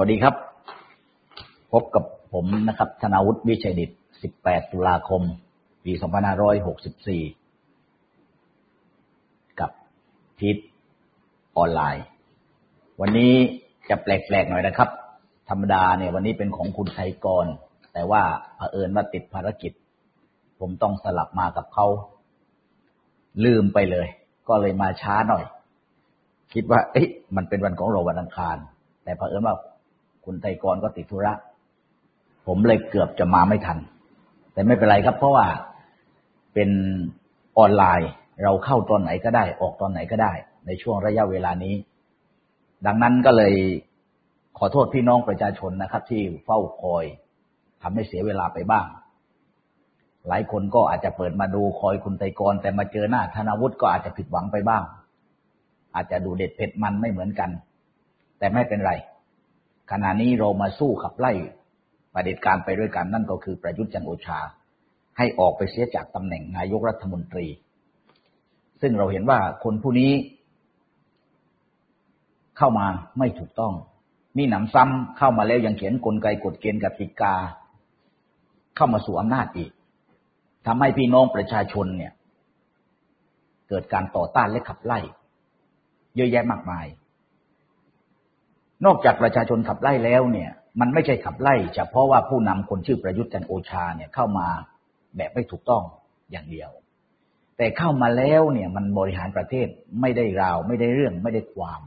สวัสดีครับ พบกับผมนะครับธนาวุฒิวิชัยดิต 18 ตุลาคม ปี 2564 กับทิศออนไลน์ วันนี้จะแปลกๆหน่อยนะครับ ธรรมดาเนี่ยวันนี้เป็นของคุณชัยกร แต่ว่าเผอิญว่าติดภารกิจ ผมต้องสลับมากับเขา ลืมไปเลย ก็เลยมาช้าหน่อย คิดว่า เอ๊ะมันเป็นวันของเราวันอังคารแต่เผอิญว่า คุณไทกรก็ติดธุระ ผมเลยเกือบจะมาไม่ทัน แต่ไม่เป็นไรครับ เพราะว่าเป็นออนไลน์ เราเข้าตอนไหนก็ได้ ออกตอนไหนก็ได้ ในช่วงระยะเวลานี้ ดังนั้นก็เลยขอโทษพี่น้องประชาชนนะครับ ที่เฝ้าคอยทำให้เสียเวลาไปบ้าง หลายคนก็อาจจะเปิดมาดูคอยคุณไตกร แต่มาเจอหน้าธนาวุฒิก็อาจจะผิดหวังไปบ้าง อาจจะดูเด็ดเผ็ดมันไม่เหมือนกัน แต่ไม่เป็นไร ขณะนี้เรามาสู้ขับไล่ประเด็จการไปด้วยกันนั่นก็คือประยุทธ์จันโอชา ให้ออกไปเสียจากตำแหน่งนายกรัฐมนตรี ซึ่งเราเห็นว่าคนผู้นี้ เข้ามาไม่ถูกต้อง มีหนำซ้ำเข้ามาแล้วยังเขียนกลไกกฎเกณฑ์กติกา เข้ามาสู่อำนาจอีกทำให้พี่น้องประชาชนเนี่ย เกิดการต่อต้านและขับไล่ เยอะแยะมากมาย นอกจากประชาชนขับไล่แล้วเนี่ย มันไม่ใช่ขับไล่ เฉพาะว่าผู้นำคนชื่อประยุทธ์จันโอชาเนี่ยเข้ามาแบบไม่ถูกต้องอย่างเดียว แต่เข้ามาแล้วเนี่ยมันบริหารประเทศไม่ได้ราว ไม่ได้เรื่องไม่ได้ความ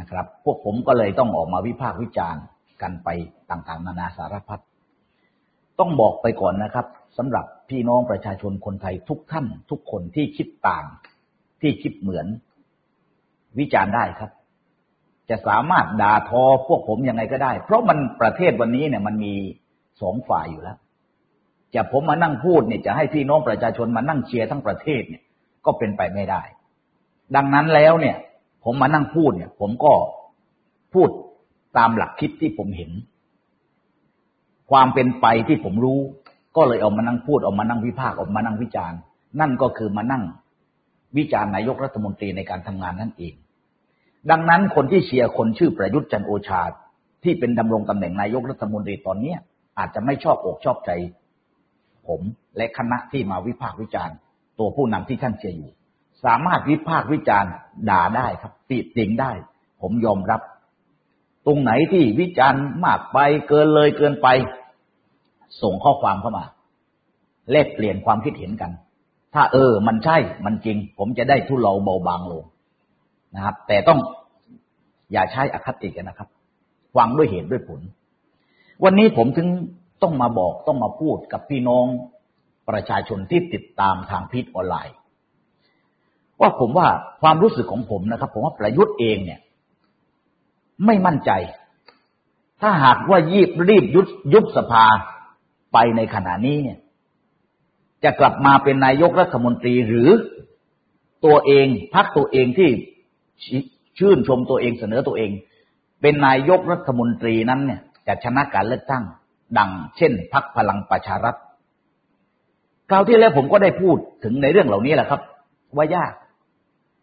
นะครับ พวกผมก็เลยต้องออกมาวิพากษ์วิจารณ์กันไปต่างๆ นานาสารพัดต้องบอกไปก่อนนะครับสำหรับพี่น้องประชาชนคนไทยทุกท่านทุกคนที่คิดต่างที่คิดเหมือนวิจารณ์ได้ครับ จะสามารถด่าทอพวกผมยังไงก็ได้ เพราะมันประเทศวันนี้เนี่ยมันมีสองฝ่ายอยู่แล้ว จะผมมานั่งพูดเนี่ยจะให้พี่น้องประชาชนมานั่งเชียร์ทั้งประเทศเนี่ย ก็เป็นไปไม่ได้ ดังนั้นแล้วเนี่ย ผมมานั่งพูดเนี่ย ผมก็พูดตามหลักคิดที่ผมเห็น ความเป็นไปที่ผมรู้ ก็เลยเอามานั่งพูดเอามานั่งวิพากษ์ออกมานั่งวิจารณ์ นั่นก็คือมานั่งวิจารณ์นายกรัฐมนตรีในการทำงานนั่นเอง ดังนั้นคนที่เชียร์คนชื่อประยุทธ์จันโอชา ที่เป็นดำรงตำแหน่งนายกรัฐมนตรีตอนเนี้ยอาจจะไม่ชอบอกชอบใจ ผมและคณะที่มาวิพากษ์วิจารณ์ ตัวผู้นำที่ท่านเชียร์อยู่ สามารถวิพากษ์วิจารณ์ด่าได้ครับติติงได้ ผมยอมรับ ตรงไหนที่วิจารณ์มากไปเกินเลยเกินไป ส่งข้อความเข้ามาแลกเปลี่ยนความคิดเห็นกัน ถ้าเออ มันใช่มันจริง ผมจะได้ทุเลาเบาบางลง นะครับ แต่ต้องอย่าใช้อคติกันนะครับฟังด้วยเหตุด้วยผล วันนี้ผมถึงต้องมาบอกต้องมาพูดกับพี่น้องประชาชนที่ติดตามทางพิษออนไลน์ ว่าผมว่าความรู้สึกของผมนะครับ ผมว่าประยุทธ์เองเนี่ย ไม่มั่นใจ ถ้าหากว่ายีบรีบยุบยุบสภาไปในขณะนี้เนี่ย จะกลับมาเป็นนายกรัฐมนตรีหรือตัวเองพักตัวเองที่ ชื่นชมตัวเองเสนอตัวเอง เป็นนายกรัฐมนตรีนั้นเนี่ยจะชนะการเลือกตั้ง ดังเช่นพักพลังประชารัฐคราวที่แล้วผมก็ได้พูดถึงในเรื่องเหล่านี้แหละครับ ว่ายาก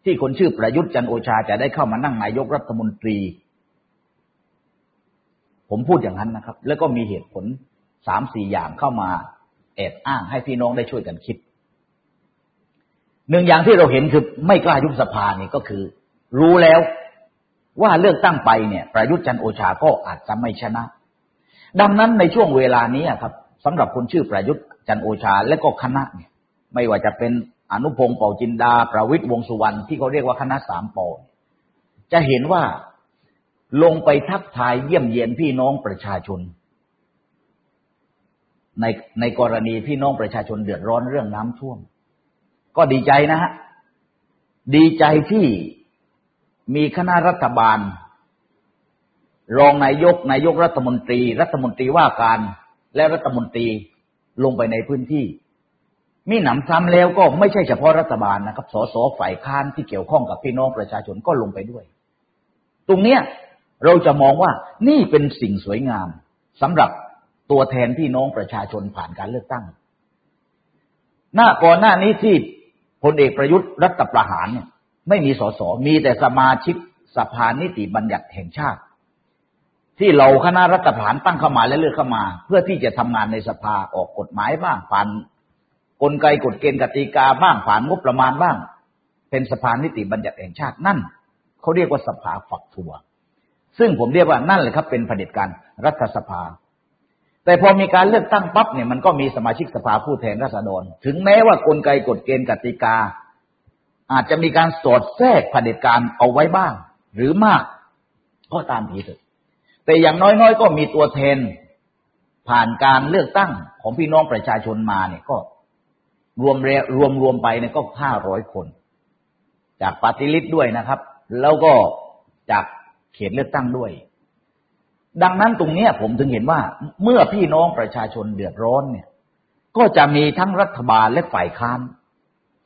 ที่คนชื่อประยุทธ์จันโอชาจะได้เข้ามานั่งนายกรัฐมนตรี ผมพูดอย่างนั้นนะครับ แล้วก็มีเหตุผลสามสี่อย่างเข้ามาแอบอ้างให้พี่น้องได้ช่วยกันคิดหนึ่งอย่างที่เราเห็นคือไม่กล้ายุบสภานี่ก็คือ รู้แล้วว่าเลือกตั้งไปเนี่ย ประยุทธ์จันโอชาก็อาจจะไม่ชนะ ดังนั้นในช่วงเวลานี้ครับสำหรับคนชื่อประยุทธ์จันโอชาและก็คณะเนี่ย ไม่ว่าจะเป็นอนุพงศ์เป่าจินดา ประวิตยวงสุวรรณที่เขาเรียกว่าคณะสามปอจะเห็นว่าลงไปทักทายเยี่ยมเยียนพี่น้องประชาชน ในในกรณีพี่น้องประชาชนเดือดร้อนเรื่องน้ำท่วม ก็ดีใจนะฮะดีใจที่ มีคณะรัฐบาล รองนายกนายกรัฐมนตรี รัฐมนตรีว่าการและรัฐมนตรีลงไปในพื้นที่ มีหนำซ้ำแล้วก็ไม่ใช่เฉพาะรัฐบาลนะครับ สสฝ่ายค้านที่เกี่ยวข้องกับพี่น้องประชาชนก็ลงไปด้วย ตรงเนี้ยเราจะมองว่านี่เป็นสิ่งสวยงามสำหรับตัวแทนพี่น้องประชาชนผ่านการเลือกตั้ง หน้าก่อนหน้านี้ที่พลเอกประยุทธ์รัฐประหารเนี่ย ไม่มีสส มีแต่สมาชิกสภานิติบัญญัติแห่งชาติ ที่เราคณะรัฐประหารตั้งเข้ามาและเลือกเข้ามา เพื่อที่จะทำงานในสภาออกกฎหมายบ้างผ่านกลไกกฎเกณฑ์กติกาบ้างผ่านงบประมาณบ้าง เป็นสภานิติบัญญัติแห่งชาตินั่นเขาเรียกว่าสภาฝักถั่วซึ่งผมเรียกว่านั่นเลยครับ เป็นเผด็จการรัฐสภา แต่พอมีการเลือกตั้งปั๊บเนี่ยมันก็มีสมาชิกสภาผู้แทนราษฎร ถึงแม้ว่ากลไกกฎเกณฑ์กติกา อาจจะมีการสอดแทรกเผด็จการเอาไว้บ้าง หรือมากก็ตามทีเถอะแต่อย่างน้อยๆ ก็มีตัวแทนผ่านการเลือกตั้งของพี่น้องประชาชนมาเนี่ยก็รวมรวมรวมไปเนี่ยก็ห้าร้อยคน จากปฏิริษด้วยนะครับ แล้วก็จากเขตเลือกตั้งด้วย ดังนั้นตรงนี้ผมถึงเห็นว่าเมื่อพี่น้องประชาชนเดือดร้อนเนี่ย ก็จะมีทั้งรัฐบาลและฝ่ายค้าน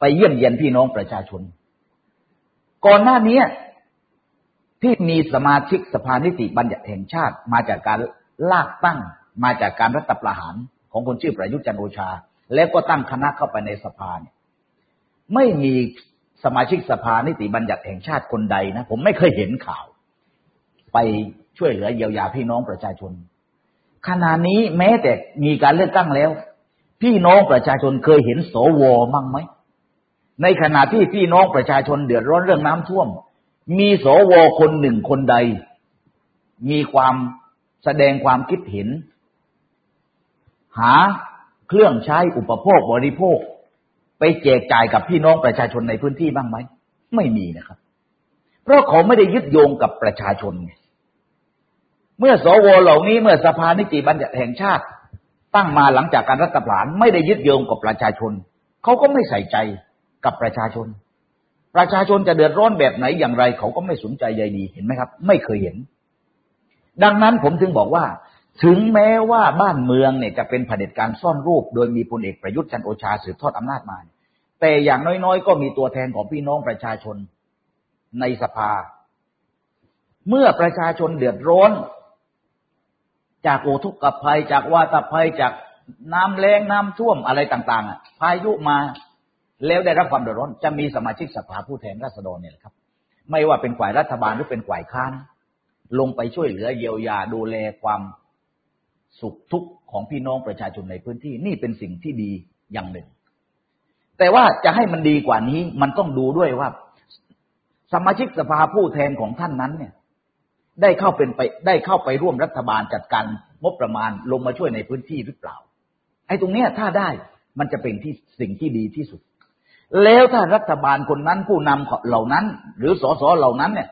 ไปเยี่ยมเยียนพี่น้องประชาชน ก่อนหน้านี้ที่มีสมาชิกสภานิติบัญญัติแห่งชาติ มาจากการลากตั้งมาจากการรัฐประหารของคนชื่อประยุทธ์จันโอชา แล้วก็ตั้งคณะเข้าไปในสภาเนี่ยไม่มีสมาชิกสภานิติบัญญัติแห่งชาติคนใดนะ ผมไม่เคยเห็นข่าว ไปช่วยเหลือเยียวยาพี่น้องประชาชนขณะนี้แม้แต่มีการเลือกตั้งแล้ว พี่น้องประชาชนเคยเห็นสวมั่งไหม ในขณะที่พี่น้องประชาชนเดือดร้อนเรื่องน้ำท่วม มีสวคนหนึ่งคนใด มีความแสดงความคิดเห็น หาเครื่องใช้อุปโภคบริโภค ไปแจกจ่ายกับพี่น้องประชาชนในพื้นที่บ้างไหม ไม่มีนะครับ เพราะเขาไม่ได้ยึดโยงกับประชาชน เมื่อสวเหล่านี้เมื่อสภานิติบัญญัติแห่งชาติ ตั้งมาหลังจากการรัฐประหารไม่ได้ยึดโยงกับประชาชน เขาก็ไม่ใส่ใจ กับประชาชน ประชาชนจะเดือดร้อนแบบไหนอย่างไร เขาก็ไม่สนใจใยดีเห็นไหมครับ ไม่เคยเห็น ดังนั้นผมถึงบอกว่า ถึงแม้ว่าบ้านเมืองเนี่ยจะเป็นเผด็จการซ่อนรูป โดยมีพลเอกประยุทธ์จันโอชาสืบทอดอำนาจมา แต่อย่างน้อยๆ ก็มีตัวแทนของพี่น้องประชาชนในสภา เมื่อประชาชนเดือดร้อน จากโอทุกขภัยจากวาตภัยจากน้ำแรงน้ำท่วมอะไรต่าง ๆ พายุมา แล้วได้รับความเดือดร้อนจะมีสมาชิกสภาผู้แทนราษฎรเนี่ยครับ ไม่ว่าเป็นฝ่ายรัฐบาลหรือเป็นฝ่ายค้าน ลงไปช่วยเหลือเยียวยาดูแลความสุขทุกข์ของพี่น้องประชาชนในพื้นที่นี่เป็นสิ่งที่ดีอย่างหนึ่ง แต่ว่าจะให้มันดีกว่านี้มันต้องดูด้วยว่า สมาชิกสภาผู้แทนของท่านนั้นเนี่ย ได้เข้าเป็นไปได้เข้าไปร่วมรัฐบาลจัดการงบประมาณลงมาช่วยในพื้นที่หรือเปล่าไอ้ตรงเนี้ยถ้าได้มันจะเป็นที่สิ่งที่ดีที่สุด แล้วถ้ารัฐบาลคนนั้นผู้นำเหล่านั้น หรือสสเหล่านั้นเนี่ย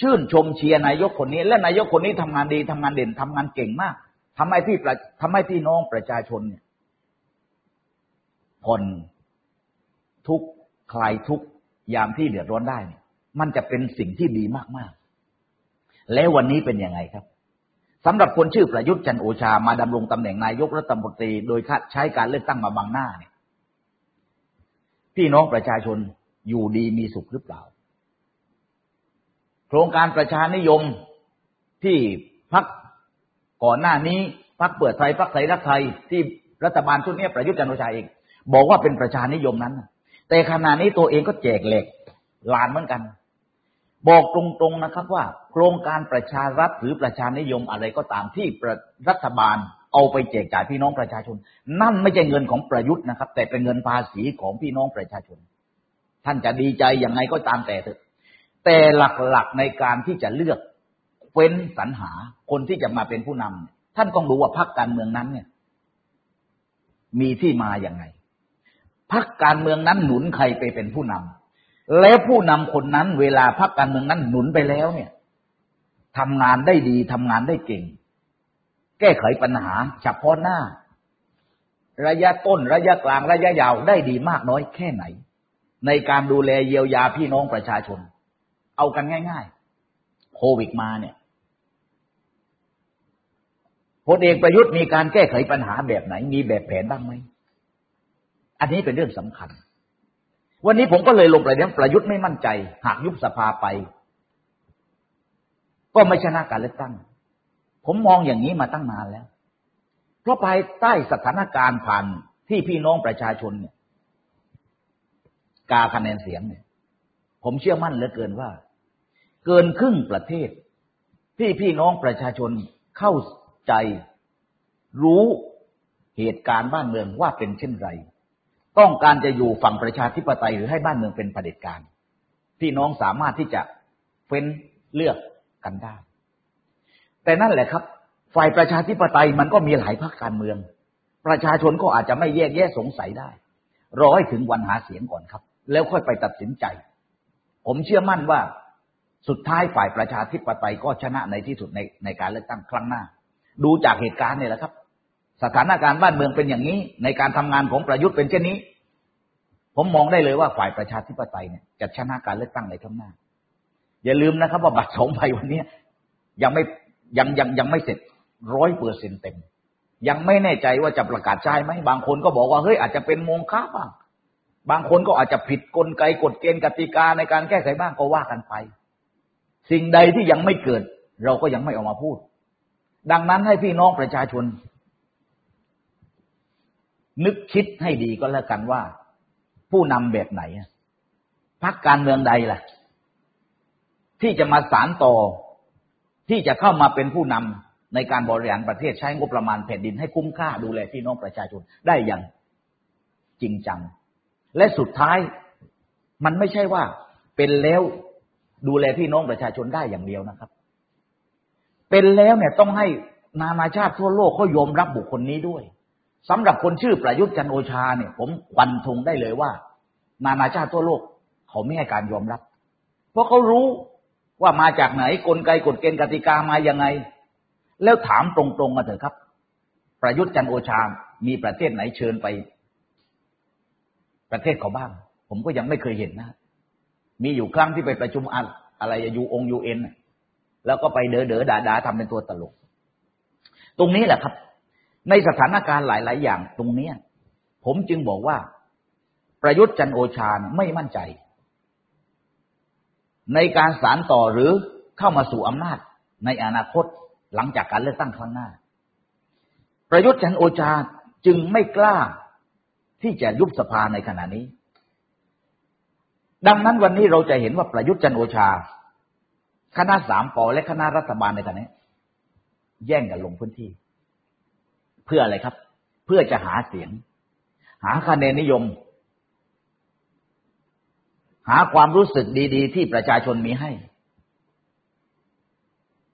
ชื่นชมเชียร์นายกคนนี้ และนายกคนนี้ทำงานดีทำงานเด่นทำงานเก่งมากทำให้ที่ทำให้พี่น้องประชาชนเนี่ยผ่อนทุกคลายทุกยามที่เดือดร้อนได้เนี่ยมันจะเป็นสิ่งที่ดีมากๆ แล้ววันนี้เป็นยังไงครับสำหรับคนชื่อประยุทธ์จันโอชามาดำรงตำแหน่งนายกรัฐมนตรี โดยใช้การเลือกตั้งมาบังหน้าเนี่ย พี่น้องประชาชนอยู่ดีมีสุขหรือเปล่า โครงการประชานิยมที่พักก่อนหน้านี้พักเปิดไทยพักไทยรักไทยที่รัฐบาลชุดนี้ประยุทธ์จันทร์โอชาเองบอกว่าเป็นประชานิยมนั้น แต่ขณะนี้ตัวเองก็แจกเหล็กลานเหมือนกัน บอกตรงๆนะครับว่า โครงการประชารัฐหรือประชานิยมอะไรก็ตามที่รัฐบาล เอาไปแจกจ่ายพี่น้องประชาชน นั่นไม่ใช่เงินของประยุทธ์นะครับ แต่เป็นเงินภาษีของพี่น้องประชาชน ท่านจะดีใจย่างไงก็ตามแต่เถอะแต่หลักๆในการที่จะเลือกเว้นสรรหาคนที่จะมาเป็นผู้นำท่านต้องรู้ว่าพรรคการเมืองนั้นเนี่ย มีที่มาอย่างไงพรรคการเมืองนั้นหนุนใครไปเป็นผู้นำแล้วผู้นำคนนั้น เวลาพรรคการเมืองนั้นหนุนไปแล้วเนี่ยทำงานได้ดีทำงานได้เก่ง แก้ไขปัญหาเฉพาะหน้า ระยะต้นระยะกลางระยะยาวได้ดีมากน้อยแค่ไหน ในการดูแลเยียวยาพี่น้องประชาชน เอากันง่าย ๆ โควิดมาเนี่ยพลเอกประยุทธ์มีการแก้ไขปัญหาแบบไหน มีแบบแผนบ้างไหม อันนี้เป็นเรื่องสำคัญ วันนี้ผมก็เลยลงประเด็นประยุทธ์ไม่มั่นใจ หากยุบสภาไป ก็ไม่ชนะการเลือกตั้ง ผมมองอย่างนี้มาตั้งนานแล้ว เพราะภายใต้สถานการณ์ผ่านที่พี่น้องประชาชนเนี่ย กาคะแนนเสียงเนี่ย ผมเชื่อมั่นเหลือเกินว่า เกินครึ่งประเทศพี่พี่น้องประชาชนเข้าใจรู้เหตุการณ์บ้านเมืองว่าเป็นเช่นไร ต้องการจะอยู่ฝั่งประชาธิปไตยหรือให้บ้านเมืองเป็นเผด็จการ พี่น้องสามารถที่จะเฟ้นเลือกกันได้ แต่นั่นแหละครับ ฝ่ายประชาธิปไตยมันก็มีหลายพรรคการเมือง ประชาชนก็อาจจะไม่แยกแยะสงสัยได้รอให้ถึงวันหาเสียงก่อนครับ แล้วค่อยไปตัดสินใจ ผมเชื่อมั่นว่าสุดท้ายฝ่ายประชาธิปไตยก็ชนะในที่สุดในในการเลือกตั้งครั้งหน้า ดูจากเหตุการณ์เนี่ยแหละครับ สถานการณ์บ้านเมืองเป็นอย่างนี้ ในการทำงานของประยุทธ์เป็นเช่นนี้ ผมมองได้เลยว่าฝ่ายประชาธิปไตยเนี่ยจะชนะการเลือกตั้งในครั้งหน้า อย่าลืมนะครับ ว่าบัตรสองใบวันนี้ยังไม่ ยังยังยังไม่เสร็จร้อยเปอร์เซ็นเต็ม ยังไม่แน่ใจว่าจะประกาศใช้ไหมบางคนก็บอกว่าเฮ้ยอาจจะเป็นโมงค้าบ้าง บางคนก็อาจจะผิดกลไกกฎเกณฑ์กติกาในการแก้ไขบ้างก็ว่ากันไป สิ่งใดที่ยังไม่เกิด เราก็ยังไม่ออกมาพูด ดังนั้นให้พี่น้องประชาชน นึกคิดให้ดีก็แล้วกันว่า ผู้นำแบบไหนพรรคการเมืองใดล่ะ ที่จะมาสารต่อ ที่จะเข้ามาเป็นผู้นำในการบริหารประเทศใช้งบประมาณแผ่นดินให้คุ้มค่าดูแลพี่น้องประชาชนได้อย่างจริงจัง และสุดท้ายมันไม่ใช่ว่าเป็นแล้วดูแลพี่น้องประชาชนได้อย่างเดียวนะครับ เป็นแล้วเนี่ยต้องให้นานาชาติทั่วโลกเขายอมรับบุคคลนี้ด้วยสำหรับคนชื่อประยุทธ์จันโอชาเนี่ย ผมควันธงได้เลยว่า นานาชาติทั่วโลกเขาไม่ให้การยอมรับ เพราะเขารู้ ว่ามาจากไหนกลไกกฎเกณฑ์กติกามายังไง แล้วถามตรงๆมาเถอะครับ ประยุทธ์จันโอชา มีประเทศไหนเชิญไป ประเทศเขาบ้าง ผมก็ยังไม่เคยเห็นนะ มีอยู่ครั้งที่ไปประชุมอะไรยูองยูเอ็นแล้วก็ไปเด๋อเด๋อด่าด่าทำเป็นตัวตลก ตรงนี้แหละครับ ในสถานการณ์หลาย ๆ อย่างตรงนี้ผมจึงบอกว่า ประยุทธ์จันโอชาไม่มั่นใจ ในการสารต่อหรือเข้ามาสู่อำนาจในอนาคตหลังจากการเลือกตั้งครั้งหน้า ประยุทธ์จันโอชาจึงไม่กล้าที่จะยุบสภาในขณะนี้ ดังนั้นวันนี้เราจะเห็นว่าประยุทธ์จันโอชา คณะสามปอและคณะรัฐบาลในขณะนี้แย่งกันลงพื้นที่ เพื่ออะไรครับ เพื่อจะหาเสียง หาคะแนนนิยม หาความรู้สึกดี ๆ ที่ประชาชนมีให้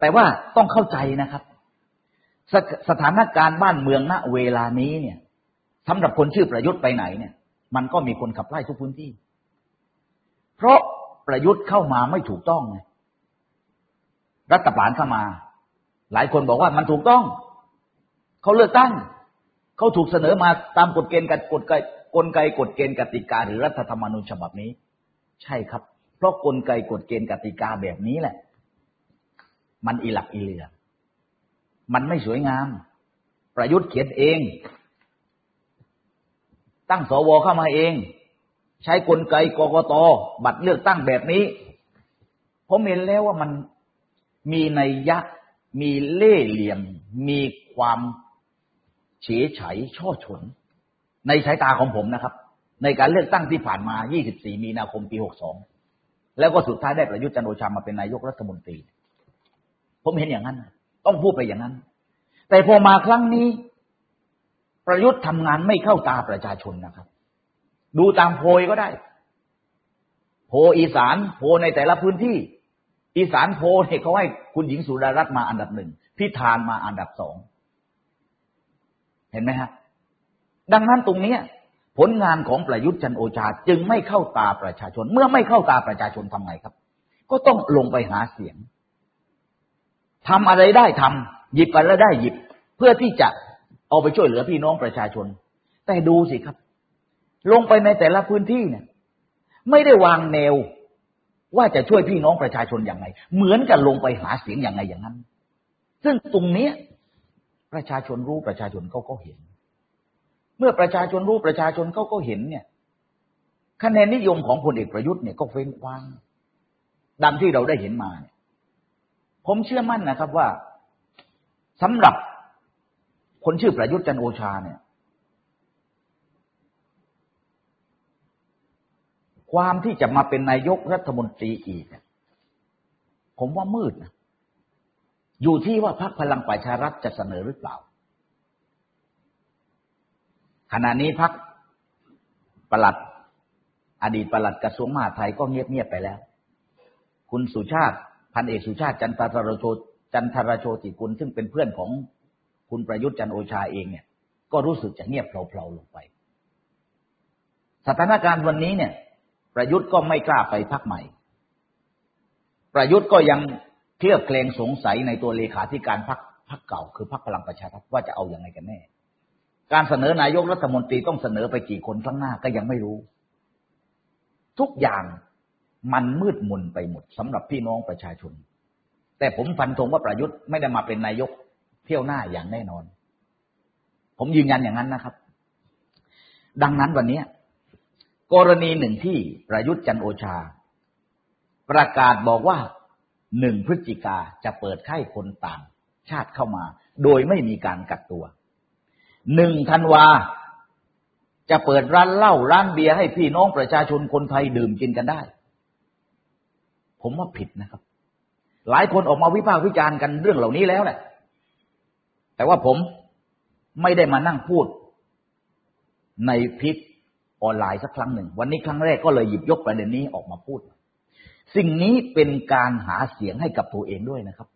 แต่ว่าต้องเข้าใจนะครับ สสถานการณ์บ้านเมืองณเวลานี้เนี่ยสำหรับคนชื่อประยุทธ์ไปไหนเนี่ย มันก็มีคนขับไล่ทุกพื้นที่ เพราะประยุทธ์เข้ามาไม่ถูกต้องไงรัฐบาลเข้ามา หลายคนบอกว่ามันถูกต้อง เขาเลือกตั้ง เขาถูกเสนอมาตามกฎเกณฑ์กฎไกกลไกกฎเกณฑ์กติกาหรือรัฐธรรมนูญฉบับนี้ ใช่ครับ เพราะกลไกกฎเกณฑ์กติกาแบบนี้แหละ มันอีหลักอีเหลือ มันไม่สวยงาม ประยุทธ์เขียนเอง ตั้งสวเข้ามาเอง ใช้กลไกกกตบัตรเลือกตั้งแบบนี้ ผมเห็นแล้วว่ามันมีในยักษ์มีเล่เหลี่ยม มีความเฉยไฉช่อฉนในสายตาของผมนะครับ ในการเลือกตั้งที่ผ่านมา 24 มีนาคม ปี 62 แล้วก็สุดท้ายได้ประยุทธ์จันโอชามาเป็นนายกรัฐมนตรี ผมเห็นอย่างนั้น ต้องพูดไปอย่างนั้น แต่พอมาครั้งนี้ ประยุทธ์ทำงานไม่เข้าตาประชาชนนะครับ ดูตามโพยก็ได้ โพอีสาน โพในแต่ละพื้นที่ อีสานโพเนี่ยเขาให้คุณหญิงสุดารัตน์มาอันดับหนึ่ง พิธานมาอันดับสอง เห็นไหมฮะ ดังนั้นตรงนี้ ผลงานของประยุทธ์จันโอชาจึงไม่เข้าตาประชาชน เมื่อไม่เข้าตาประชาชนทำไงครับ ก็ต้องลงไปหาเสียงทำอะไรได้ทำหยิบอะไรได้หยิบ เพื่อที่จะเอาไปช่วยเหลือพี่น้องประชาชน แต่ดูสิครับ ลงไปในแต่ละพื้นที่เนี่ย ไม่ได้วางแนวว่าจะช่วยพี่น้องประชาชนอย่างไรเหมือนกับลงไปหาเสียงอย่างไรอย่างนั้น ซึ่งตรงนี้ประชาชนรู้ประชาชนเขาก็เห็น เมื่อประชาชนรู้ประชาชนเขาก็เห็นเนี่ยคะแนนนิยมของพลเอกประยุทธ์เนี่ยก็เฟ้นคว้างดังที่เราได้เห็นมาเนี่ยผมเชื่อมั่นนะครับว่าสำหรับคนชื่อประยุทธ์จันโอชาเนี่ย ความที่จะมาเป็นนายกรัฐมนตรีอีกผมว่ามืดนะอยู่ที่ว่าพรรคพลังประชารัฐจะเสนอหรือเปล่า ขณะนี้พรรคประหลัด อดีตประหลัดกระทรวงมหาดไทยก็เงียบๆไปแล้ว คุณสุชาติ พันเอกสุชาติจันทรโชจันทรโชติกุลซึ่งเป็นเพื่อนของคุณประยุทธ์จันโอชาเองเนี่ย ก็รู้สึกจะเงียบเพลาๆลงไป สถานการณ์วันนี้เนี่ย ประยุทธ์ก็ไม่กล้าไปพักใหม่ ประยุทธ์ก็ยังเคลือบแคลงสงสัยในตัวเลขาธิการพรรคพรรคเก่า คือพรรคพลังประชารัฐว่าจะเอาอยัางไงกันแน่ การเสนอนายกรัฐมนตรีต้องเสนอไปกี่คนข้างหน้าก็ยังไม่รู้ ทุกอย่างมันมืดมนไปหมดสำหรับพี่น้องประชาชน แต่ผมฟันธงว่าประยุทธ์ไม่ได้มาเป็นนายกเที่ยวหน้าอย่างแน่นอน ผมยืนยันอย่างนั้นนะครับ ดังนั้นวันนี้กรณีหนึ่งที่ประยุทธ์จันโอชา ประกาศบอกว่าหนึ่งพฤศจิกาจะเปิดให้คนต่างชาติเข้ามา โดยไม่มีการกักตัว หนึ่งธันวา จะเปิดร้านเหล้าร้านเบียร์ให้พี่น้องประชาชนคนไทยดื่มกินกันได้ ผมว่าผิดนะครับ หลายคนออกมาวิพากษ์วิจารณ์กันเรื่องเหล่านี้แล้วแหละ แต่ว่าผมไม่ได้มานั่งพูด ในพิษออนไลน์สักครั้งหนึ่ง วันนี้ครั้งแรกก็เลยหยิบยกประเด็นนี้ออกมาพูด สิ่งนี้เป็นการหาเสียงให้กับตัวเองด้วยนะครับ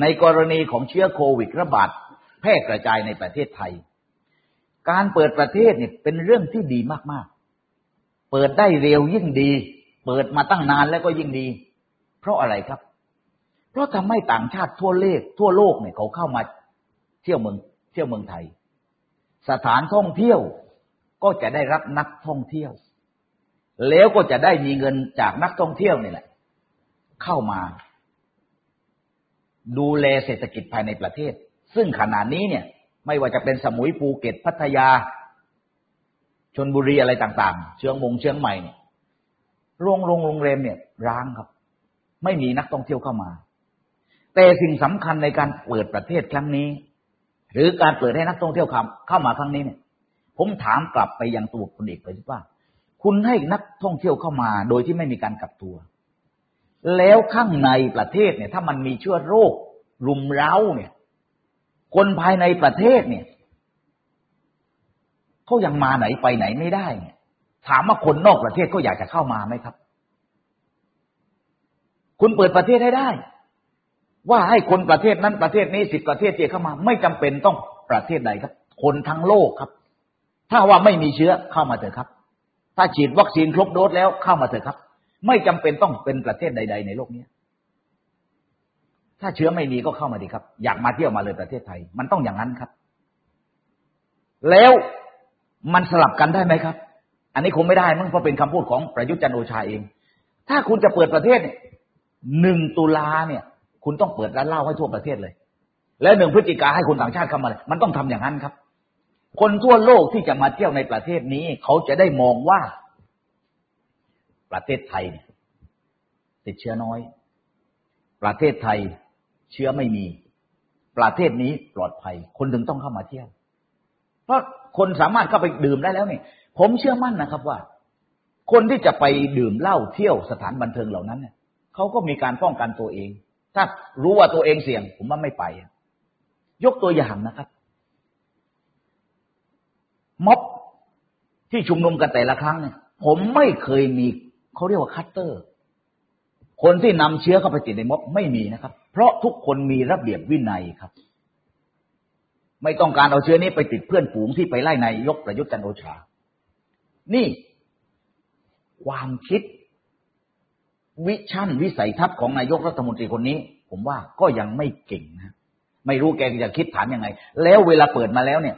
ในกรณีของเชื้อโควิดระบาด แพร่กระจายในประเทศไทย การเปิดประเทศเนี่ยเป็นเรื่องที่ดีมากๆ เปิดได้เร็วยิ่งดี เปิดมาตั้งนานแล้วก็ยิ่งดี เพราะอะไรครับ เพราะทำให้ต่างชาติทั่วเลขทั่วโลกเนี่ยเขาเข้ามาเที่ยวเมืองเที่ยวเมืองไทย สถานท่องเที่ยวก็จะได้รับนักท่องเที่ยว แล้วก็จะได้มีเงินจากนักท่องเที่ยวนี่แหละ เข้ามา ดูแลเศรษฐกิจภายในประเทศ ซึ่งขณะนี้เนี่ย ไม่ว่าจะเป็นสมุยภูเก็ตพัทยา ชนบุรีอะไรต่างๆ เชียงมงเชียงใหม่เนี่ยโรงโรงโรงแรมเนี่ย ร้างครับ ไม่มีนักท่องเที่ยวเข้ามา แต่สิ่งสำคัญในการเปิดประเทศครั้งนี้ หรือการเปิดให้นักท่องเที่ยวเข้ามาครั้งนี้เนี่ย ผมถามกลับไปยังตัวคนเอกประยุทธ์ว่า คุณให้นักท่องเที่ยวเข้ามา โดยที่ไม่มีการกักตัว แล้วข้างในประเทศเนี่ย ถ้ามันมีเชื้อโรครุมเร้าเนี่ย คนภายในประเทศเนี่ยเขายังมาไหนไปไหนไม่ได้เนี่ย ถามว่าคนนอกประเทศเขาอยากจะเข้ามาไหมครับ คุณเปิดประเทศให้ได้ ว่าให้คนประเทศนั้นประเทศนี้สิบประเทศที่เข้ามา ไม่จำเป็นต้องประเทศใดครับ คนทั้งโลกครับ ถ้าว่าไม่มีเชื้อเข้ามาเถอะครับ ถ้าฉีดวัคซีนครบโดสแล้วเข้ามาเถอะครับ ไม่จำเป็นต้องเป็นประเทศใด ๆ ในโลกนี้ ถ้าเชื้อไม่มีก็เข้ามาดีครับ อยากมาเที่ยวมาเลยประเทศไทย มันต้องอย่างนั้นครับ แล้วมันสลับกันได้ไหมครับ อันนี้คงไม่ได้มั้งเพราะเป็นคำพูดของประยุทธ์จันโอชาเอง ถ้าคุณจะเปิดประเทศหนึ่งตุลาเนี่ย คุณต้องเปิดร้านเหล้าให้ทั่วประเทศเลย แล้วหนึ่งพฤศจิกาให้คนต่างชาติเข้ามาเลยมันต้องทำอย่างนั้นครับ คนทั่วโลกที่จะมาเที่ยวในประเทศนี้ เขาจะได้มองว่าประเทศไทยติดเชื้อน้อย ประเทศไทย เชื้อไม่มี ประเทศนี้ปลอดภัย คนถึงต้องเข้ามาเที่ยว เพราะคนสามารถเข้าไปดื่มได้แล้วเนี่ยผมเชื่อมั่นนะครับว่า คนที่จะไปดื่มเหล้าเที่ยวสถานบันเทิงเหล่านั้นเนี่ยเขาก็มีการป้องกันตัวเอง ถ้ารู้ว่าตัวเองเสี่ยง ผมว่าไม่ไป ยกตัวอย่างนะครับ ม็อบที่ชุมนุมกันแต่ละครั้งเนี่ยผมไม่เคยมีเขาเรียกว่าคัตเตอร์ คนที่นำเชื้อเข้าไปติดในม็อบไม่มีนะครับ เพราะทุกคนมีระเบียบวินัยครับ ไม่ต้องการเอาเชื้อนี้ไปติดเพื่อนฝูงที่ไปไล่นายยกประยุทธ์จันโอชา นี่ความคิดวิชั่นวิสัยทัศน์ของนายกรัฐมนตรีคนนี้ ผมว่าก็ยังไม่เก่งนะไม่รู้แกจะคิดฐานยังไง แล้วเวลาเปิดมาแล้วเนี่ย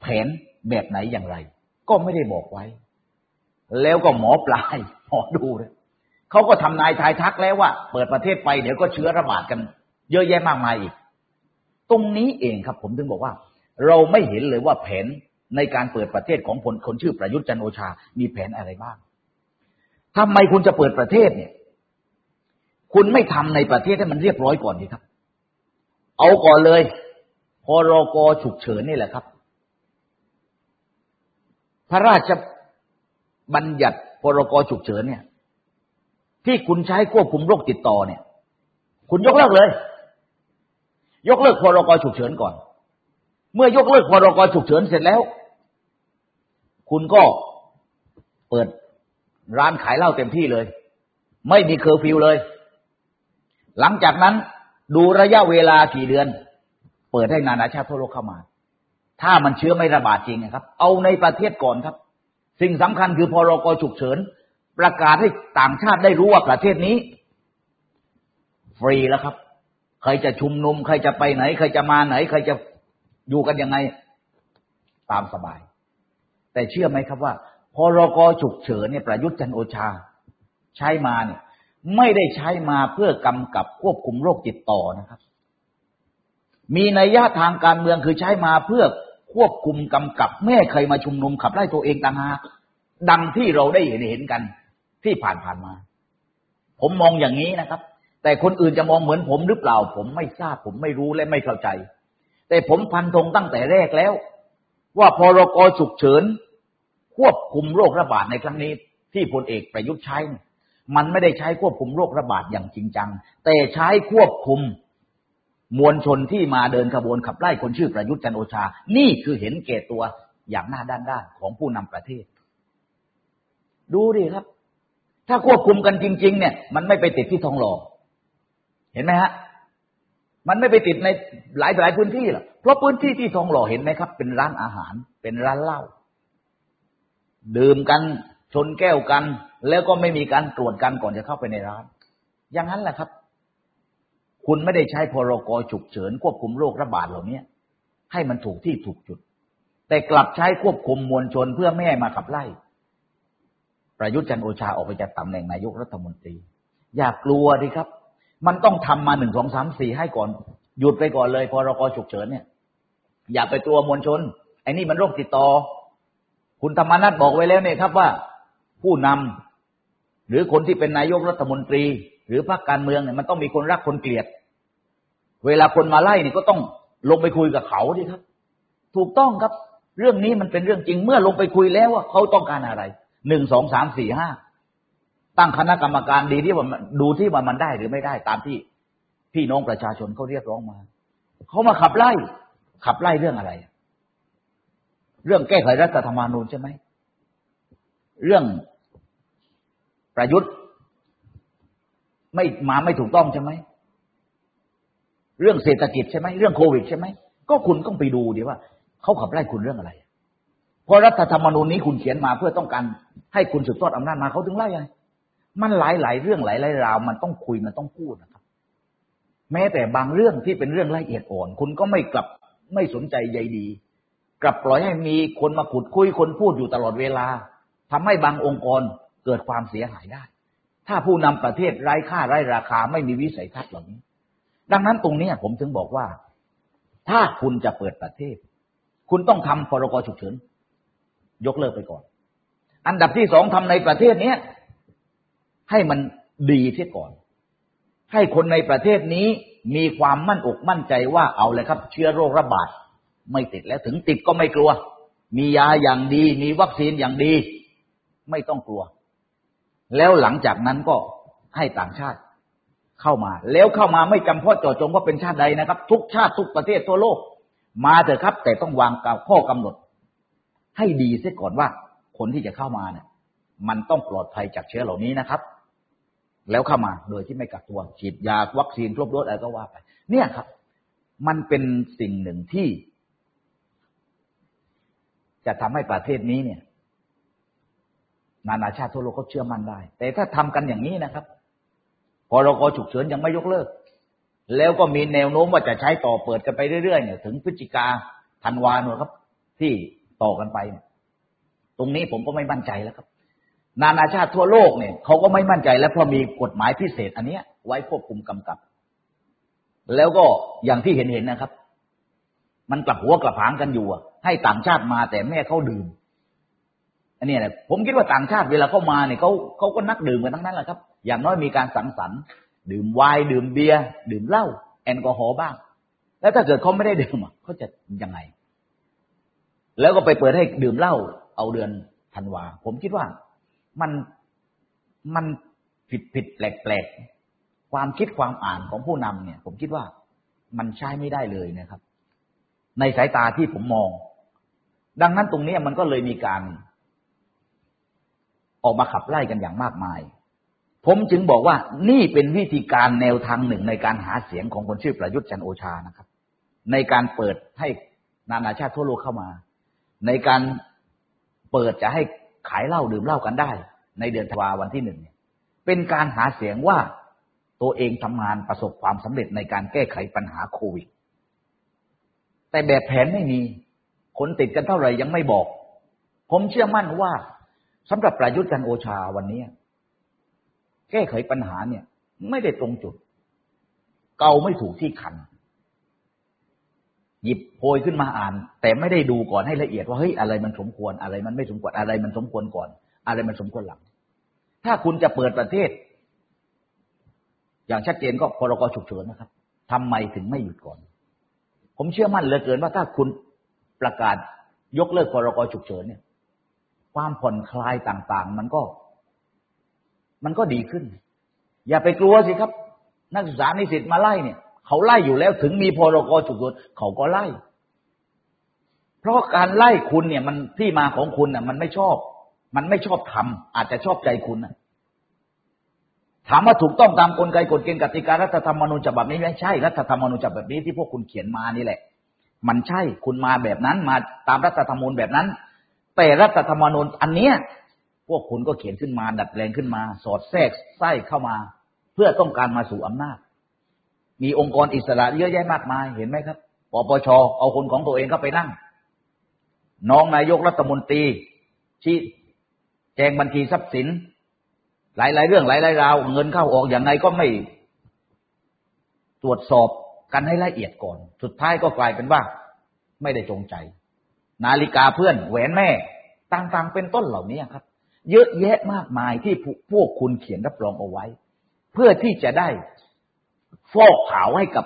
แผนแบบไหนอย่างไร ก็ไม่ได้บอกไว้ แล้วก็หมอปลายหมอดูเลย เขาก็ทำนายทายทักแล้วว่า เปิดประเทศไปเดี๋ยวก็เชื้อระบาดกัน เยอะแยะมากมายอีก ตรงนี้เองครับ ผมถึงบอกว่า เราไม่เห็นเลยว่าแผนในการเปิดประเทศของคนคนชื่อประยุทธ์จันโอชา มีแผนอะไรบ้างทำไมคุณจะเปิดประเทศเนี่ย คุณไม่ทำในประเทศให้มันเรียบร้อยก่อนดีครับ เอาก่อนเลยพรกฉุกเฉินนี่แหละครับ พระราชบัญญัติพรกฉุกเฉินเนี่ย ที่คุณใช้ควบคุมโรคติดต่อเนี่ย คุณยกเลิกเลย ยกเลิกพรกฉุกเฉินก่อน เมื่อยกเลิกพรกฉุกเฉินเสร็จแล้ว คุณก็เปิดร้านขายเหล้าเต็มที่เลย ไม่มีเคอร์ฟิวเลย หลังจากนั้นดูระยะเวลากี่เดือน เปิดให้นานาชาติทั่วโลกเข้ามา ถ้ามันเชื้อไม่ระบาดจริงนะครับ เอาในประเทศก่อนครับ สิ่งสำคัญคือพรกฉุกเฉิน ประกาศให้ต่างชาติได้รู้ว่าประเทศนี้ ฟรีแล้วครับ ใครจะชุมนุม ใครจะไปไหน ใครจะมาไหน ใครจะอยู่กันยังไง ตามสบาย แต่เชื่อไหมครับว่าพรกฉุกเฉินเนี่ยประยุทธ์จันโอชา ใช้มาเนี่ย ไม่ได้ใช้มาเพื่อกำกับควบคุมโรคติดต่อนะครับ มีนัยยะทางการเมืองคือใช้มาเพื่อควบคุมกำกับ แม่เคยมาชุมนุมขับไล่ตัวเองต่างหากดังที่เราได้เห็นเห็นกัน ที่ผ่านผ่านมา ผมมองอย่างนี้นะครับ แต่คนอื่นจะมองเหมือนผมหรือเปล่า ผมไม่ทราบ ผมไม่รู้และไม่เข้าใจ แต่ผมพันธงตั้งแต่แรกแล้ว ว่าพรกฉุกเฉิน ควบคุมโรคระบาดในครั้งนี้ ที่พลเอกประยุทธ์ใช้ มันไม่ได้ใช้ควบคุมโรคระบาดอย่างจริงจัง แต่ใช้ควบคุมมวลชนที่มาเดินขบวนขับไล่คนชื่อประยุทธ์จันโอชา นี่คือเห็นเกตตัวอย่างหน้าด้านด้านของผู้นำประเทศ ดูดิครับ ถ้าควบคุมกันจริง ๆ เนี่ย มันไม่ไปติดที่ทองหล่อเห็นไหมฮะ มันไม่ไปติดในหลายหลายพื้นที่หรอกเพราะพื้นที่ที่ทองหล่อเห็นไหมครับ เป็นร้านอาหาร เป็นร้านเหล้าดื่มกันชนแก้วกัน แล้วก็ไม่มีการตรวจกันก่อนจะเข้าไปในร้าน อย่างนั้นแหละครับ คุณไม่ได้ใช้พรกฉุกเฉินควบคุมโรคระบาดเหล่านี้ให้มันถูกที่ถูกจุด แต่กลับใช้ควบคุมมวลชนเพื่อไม่ให้มาขับไล่ ประยุทธ์จันโอชาออกไปจากตำแหน่งนายกรัฐมนตรี อย่ากลัวดิครับ มันต้องทำมาหนึ่งสองสามสี่ให้ก่อน หยุดไปก่อนเลยพรกฉุกเฉินเนี่ย อย่าไปกลัวมวลชนไอ้นี่มันโรคติดต่อ คุณธรรมนัฐบอกไว้แล้วเนี่ยครับว่า ผู้นำหรือคนที่เป็นนายกรัฐมนตรี หรือพรรคการเมืองเนี่ยมันต้องมีคนรักคนเกลียด เวลาคนมาไล่นี่ก็ต้องลงไปคุยกับเขาดิครับ ถูกต้องครับ เรื่องนี้มันเป็นเรื่องจริงเมื่อลงไปคุยแล้วว่าเขาต้องการอะไร หนึ่งสองสามสี่ห้าตั้งคณะกรรมการดีที่ว่าดูที่ว่ามันได้หรือไม่ได้ตามที่พี่น้องประชาชนเขาเรียกร้องมาเขามาขับไล่ ขับไล่เรื่องอะไร เรื่องแก้ไขรัฐธรรมนูญใช่ไหมเรื่องประยุทธ์ ไม่มาไม่ถูกต้องใช่ไหมเรื่องเศรษฐกิจใช่ไหมเรื่องโควิดใช่ไหมก็คุณต้องไปดูดีว่าเขาขับไล่คุณเรื่องอะไร เพราะรัฐธรรมนูญนี้คุณเขียนมาเพื่อต้องการให้คุณสืบทอดอำนาจมาเขาถึงไล่ไงมันหลายหลายเรื่องหลายหลายราว มันต้องคุยมันต้องพูดนะครับ แม้แต่บางเรื่องที่เป็นเรื่องละเอียดอ่อน คุณก็ไม่กลับไม่สนใจใยดี กลับปล่อยให้มีคนมาขุดคุยคนพูดอยู่ตลอดเวลาทำให้บางองค์กรเกิดความเสียหายได้ ถ้าผู้นำประเทศไร้ค่าไร้ราคาไม่มีวิสัยทัศน์เหล่านี้ ดังนั้นตรงนี้ผมถึงบอกว่า ถ้าคุณจะเปิดประเทศ คุณต้องทำพรกฉุกเฉิน ยกเลิกไปก่อน อันดับที่สองทำในประเทศนี้ให้มันดีเสียก่อน ให้คนในประเทศนี้มีความมั่นอกมั่นใจว่าเอาเลยครับ เชื้อโรคระบาดไม่ติดแล้วถึงติดก็ไม่กลัว มียาอย่างดี มีวัคซีนอย่างดี ไม่ต้องกลัว แล้วหลังจากนั้นก็ให้ต่างชาติเข้ามา แล้วเข้ามาไม่จำเพาะเจาะจงว่าเป็นชาติใดนะครับ ทุกชาติทุกประเทศทั่วโลก มาเถอะครับ แต่ต้องวางกข้อกำหนด ให้ดีเสียก่อนว่าคนที่จะเข้ามาเนี่ยมันต้องปลอดภัยจากเชื้อเหล่านี้นะครับ แล้วเข้ามาโดยที่ไม่กักตัวฉีดยาวัคซีนครบโดสอะไรก็ว่าไป เนี่ยครับ มันเป็นสิ่งหนึ่งที่ จะทำให้ประเทศนี้เนี่ย นานาชาติทั่วโลกเขาเชื่อมั่นได้ แต่ถ้าทำกันอย่างนี้นะครับพอรกฉุกเฉินยังไม่ยกเลิก แล้วก็มีแนวโน้มว่าจะใช้ต่อเปิดกันไปเรื่อยๆเนี่ย ถึงพฤศจิกาธันวาเนอะครับ ที่ ต่อกันไป ตรงนี้ผมก็ไม่มั่นใจแล้วครับ นานาชาติทั่วโลกเนี่ยเขาก็ไม่มั่นใจแล้วเพราะมีกฎหมายพิเศษ อันเนี้ย ไว้ควบคุมกำกับ แล้วก็อย่างที่เห็นเห็นนะครับ มันกลับหัวกลับหางกันอยู่อะให้ต่างชาติมาแต่แม่เขาดื่มอันนี้แหละผมคิดว่าต่างชาติเวลาเขามาเนี่ยเขาเขาก็นักดื่มกันทั้งนั้นแหละครับ อย่างน้อยมีการสังสรรค์ ดื่มไวน์ดื่มเบียร์ดื่มเหล้าแอลกอฮอล์บ้าง แล้วถ้าเกิดเขาไม่ได้ดื่มเขาจะยังไง แล้วก็ไปเปิดให้ดื่มเหล้าเอาเดือนธันวา ผมคิดว่ามันมันผิดผิดแปลกแปลกความคิดความอ่านของผู้นำเนี่ย ผมคิดว่ามันใช้ไม่ได้เลยนะครับ ในสายตาที่ผมมอง ดังนั้นตรงนี้มันก็เลยมีการ ออกมาขับไล่กันอย่างมากมาย ผมจึงบอกว่านี่เป็นวิธีการแนวทางหนึ่งในการหาเสียงของคนชื่อประยุทธ์จันโอชานะครับ ในการเปิดให้นานาชาติทั่วโลกเข้ามา ในการเปิดจะให้ขายเหล้าดื่มเหล้ากันได้ ในเดือนธันวาวันที่หนึ่งเป็นการหาเสียงว่าตัวเองทำงานประสบความสำเร็จในการแก้ไขปัญหาโควิด แต่แบบแผนไม่มี คนติดกันเท่าไหร่ยังไม่บอก ผมเชื่อมั่นว่าสำหรับประยุทธ์จันโอชาวันนี้ แก้ไขปัญหาเนี่ย ไม่ได้ตรงจุด เกาไม่ถูกที่คัน หยิบโพยขึ้นมาอ่าน แต่ไม่ได้ดูก่อนให้ละเอียดว่าเฮ้ยอะไรมันสมควรอะไรมันไม่สมควรอะไรมันสมควรก่อน อะไรมันสมควรหลัง ถ้าคุณจะเปิดประเทศ อย่างชัดเจนก็พรกฉุกเฉินนะครับทำไมถึงไม่หยุดก่อน ผมเชื่อมั่นเหลือเกินว่าถ้าคุณประกาศยกเลิกพรกฉุกเฉินเนี่ย ความผ่อนคลายต่างๆ มันก็ มันก็ดีขึ้น อย่าไปกลัวสิครับ นักศึกษานิสิตมาไล่เนี่ย เขาไล่อยู่แล้วถึงมีพรกฉุกเฉินเขาก็ไล่ เพราะการไล่คุณเนี่ย มันที่มาของคุณน่ะ มันไม่ชอบ มันไม่ชอบทำอาจจะชอบใจคุณนะถามว่าถูกต้องตามกลไกกฎเกณฑ์กติการัฐธรรมนูญฉบับนี้ไม่ใช่รัฐธรรมนูญฉบับนี้ที่พวกคุณเขียนมานี่แหละ มันใช่คุณมาแบบนั้นมาตามรัฐธรรมนูญแบบนั้น แต่รัฐธรรมนูญอันเนี้ย พวกคุณก็เขียนขึ้นมาดัดแปลงขึ้นมา สอดแทรกไส้เข้ามา เพื่อต้องการมาสู่อำนาจ มีองค์กรอิสระเยอะแยะมากมายเห็นไหมครับปปชเอาคนของตัวเองเข้าไปนั่ง น้องนายกรัฐมนตรีชี้แจงบัญชีทรัพย์สิน หลายๆเรื่องหลายๆราว เงินเข้าออกอย่างไรก็ไม่ตรวจสอบกันให้ละเอียดก่อน สุดท้ายก็กลายเป็นว่า ไม่ได้จงใจ นาฬิกาเพื่อนแหวนแม่ต่างๆเป็นต้นเหล่านี้ครับ เยอะแยะมากมายที่พวกคุณเขียนรับรองเอาไว้ เพื่อที่จะได้ ฟอกขาวให้กับ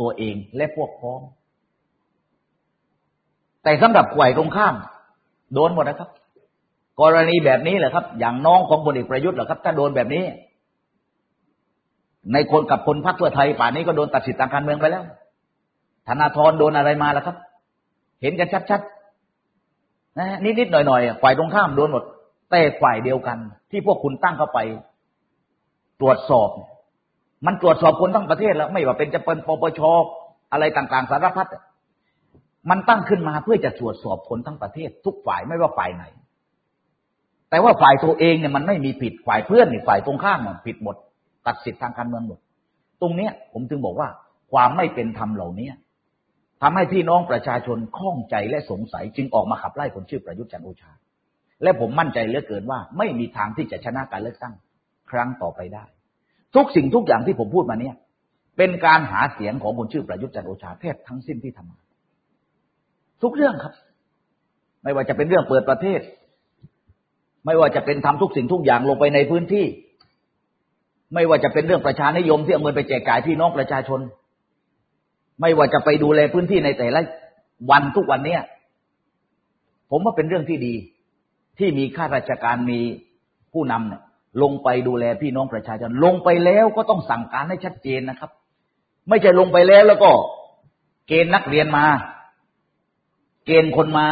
ตัวเองและพวกพ้อง แต่สำหรับข่วยตรงข้าม โดนหมดนะครับ กรณีแบบนี้แหละครับ อย่างน้องของพลเอกประยุทธ์เหรอครับ ถ้าโดนแบบนี้ ในคนกับคนพรรคเพื่อไทยป่านนี้ก็โดนตัดสิทธิทางการเมืองไปแล้วธนาธรโดนอะไรมาแล้วครับ เห็นกันชัดๆนะนิดๆหน่อยๆฝ่ายตรงข้ามโดนหมดแต่ฝ่ายเดียวกัน ที่พวกคุณตั้งเข้าไป ตรวจสอบ มันตรวจสอบคนทั้งประเทศแล้ว ไม่ว่าเป็นจะเป็นปปชอะไรต่างๆ สารพัดมันตั้งขึ้นมาเพื่อจะตรวจสอบคนทั้งประเทศ ทุกฝ่ายไม่ว่าฝ่ายไหน แต่ว่าฝ่ายตัวเองเนี่ยมันไม่มีผิดฝ่ายเพื่อนนี่ฝ่ายตรงข้ามมันผิดหมด ตัดสิทธิทางการเมืองหมด ตรงเนี้ย ผมจึงบอกว่า ความไม่เป็นธรรมเหล่านี้ทำให้พี่น้องประชาชนข้องใจและสงสัย จึงออกมาขับไล่คนชื่อประยุทธ์จันโอชา และผมมั่นใจเหลือเกินว่า ไม่มีทางที่จะชนะการเลือกตั้ง ครั้งต่อไปได้ ทุกสิ่งทุกอย่างที่ผมพูดมาเนี่ย เป็นการหาเสียงของคนชื่อประยุทธ์จันโอชาแทบทั้งสิ้นที่ทำมาทุกเรื่องครับ ไม่ว่าจะเป็นเรื่องเปิดประเทศ ไม่ว่าจะเป็นทำทุกสิ่งทุกอย่างลงไปในพื้นที่ ไม่ว่าจะเป็นเรื่องประชานิยมที่เอาเงินไปแจกจ่ายพี่น้องประชาชน ไม่ว่าจะไปดูแลพื้นที่ในแต่ละวันทุกวันเนี้ยผมว่าเป็นเรื่องที่ดี ที่มีข้าราชการมีผู้นำเนี่ย ลงไปดูแลพี่น้องประชาชนลงไปแล้วก็ต้องสั่งการให้ชัดเจนนะครับ ไม่ใช่ลงไปแล้วแล้วก็ เกณฑ์นักเรียนมา เกณฑ์คนมา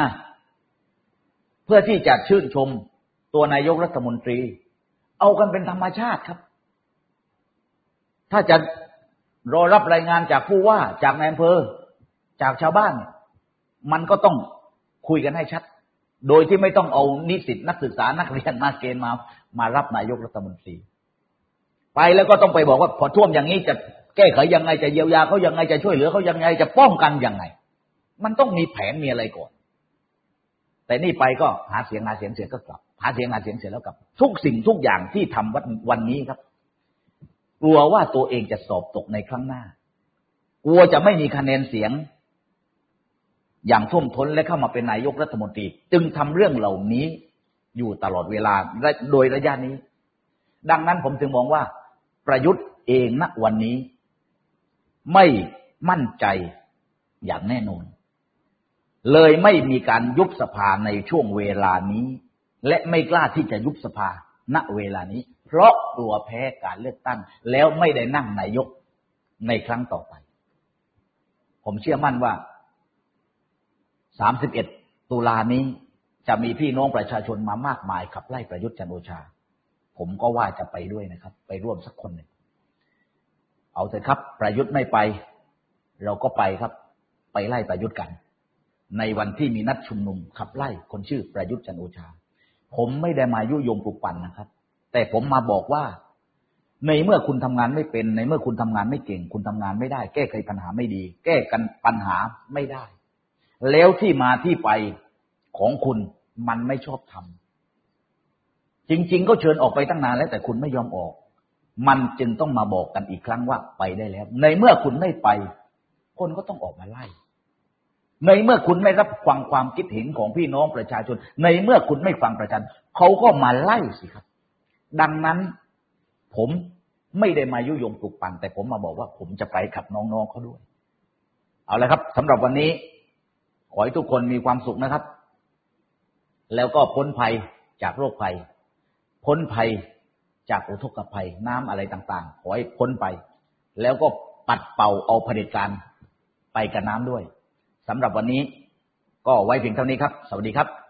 เพื่อที่จะชื่นชมตัวนายกรัฐมนตรี เอากันเป็นธรรมชาติครับ ถ้าจะรอรับรายงานจากผู้ว่าจากนายอำเภอ จากชาวบ้าน มันก็ต้องคุยกันให้ชัด โดยที่ไม่ต้องเอานิสิตนักศึกษานักเรียนมาเกณฑ์มา มารับนายกรัฐมนตรี ไปแล้วก็ต้องไปบอกว่าพอท่วมอย่างนี้จะแก้ไขยังไงจะเยียวยาเขายังไงจะช่วยเหลือเขายังไงจะป้องกันยังไง มันต้องมีแผนมีอะไรก่อน แต่นี่ไปก็หาเสียงหาเสียงเสียก็กลับหาเสียงหาเสียงเสร็จแล้วกลับ ทุกสิ่งทุกอย่างที่ทำวันวันนี้ครับ กลัวว่าตัวเองจะสอบตกในครั้งหน้า กลัวจะไม่มีคะแนนเสียงอย่างท่วมท้นและเข้ามาเป็นนายกรัฐมนตรี จึงทำเรื่องเหล่านี้ อยู่ตลอดเวลาโดยระยะนี้ ดังนั้นผมจึงมองว่า ประยุทธ์เองณวันนี้ ไม่มั่นใจอย่างแน่นอน เลยไม่มีการยุบสภาในช่วงเวลานี้ และไม่กล้าที่จะยุบสภาณเวลานี้ เพราะกลัวแพ้การเลือกตั้ง แล้วไม่ได้นั่งนายกในครั้งต่อไป ผมเชื่อมั่นว่า 31 ตุลานี้ จะมีพี่น้องประชาชนมามากมายขับไล่ประยุทธ์จันโอชา ผมก็ว่าจะไปด้วยนะครับ ไปร่วมสักคนหนึ่งเอาเถอะครับ ประยุทธ์ไม่ไป เราก็ไปครับ ไปไล่ประยุทธ์กัน ในวันที่มีนัดชุมนุมขับไล่คนชื่อประยุทธ์จันโอชา ผมไม่ได้มายุยงปลุกปั่นนะครับ แต่ผมมาบอกว่า ในเมื่อคุณทำงานไม่เป็น ในเมื่อคุณทำงานไม่เก่ง คุณทำงานไม่ได้ แก้ไขปัญหาไม่ดี แก้กันปัญหาไม่ได้ แล้วที่มาที่ไปของคุณ มันไม่ชอบทำจริง ๆ ก็เชิญออกไปตั้งนานแล้วแต่คุณไม่ยอมออก มันจึงต้องมาบอกกันอีกครั้งว่าไปได้แล้ว ในเมื่อคุณไม่ไป คนก็ต้องออกมาไล่ ในเมื่อคุณไม่รับฟังความคิดเห็นของพี่น้องประชาชน ในเมื่อคุณไม่ฟังประชาชนเขาก็มาไล่สิครับ ดังนั้นผมไม่ได้มายุยงปลุกปั่นแต่ผมมาบอกว่าผมจะไปกับน้องๆเขาด้วย เอาละครับสำหรับวันนี้ ขอให้ทุกคนมีความสุขนะครับ แล้วก็พ้นภัยจากโรคภัย พ้นภัยจากอุทกภัย น้ำอะไรต่างๆ ขอให้พ้นไป แล้วก็ปัดเป่าเอาเผด็จการไปกับน้ำด้วยสำหรับวันนี้ก็ไว้เพียงเท่านี้ครับ สวัสดีครับ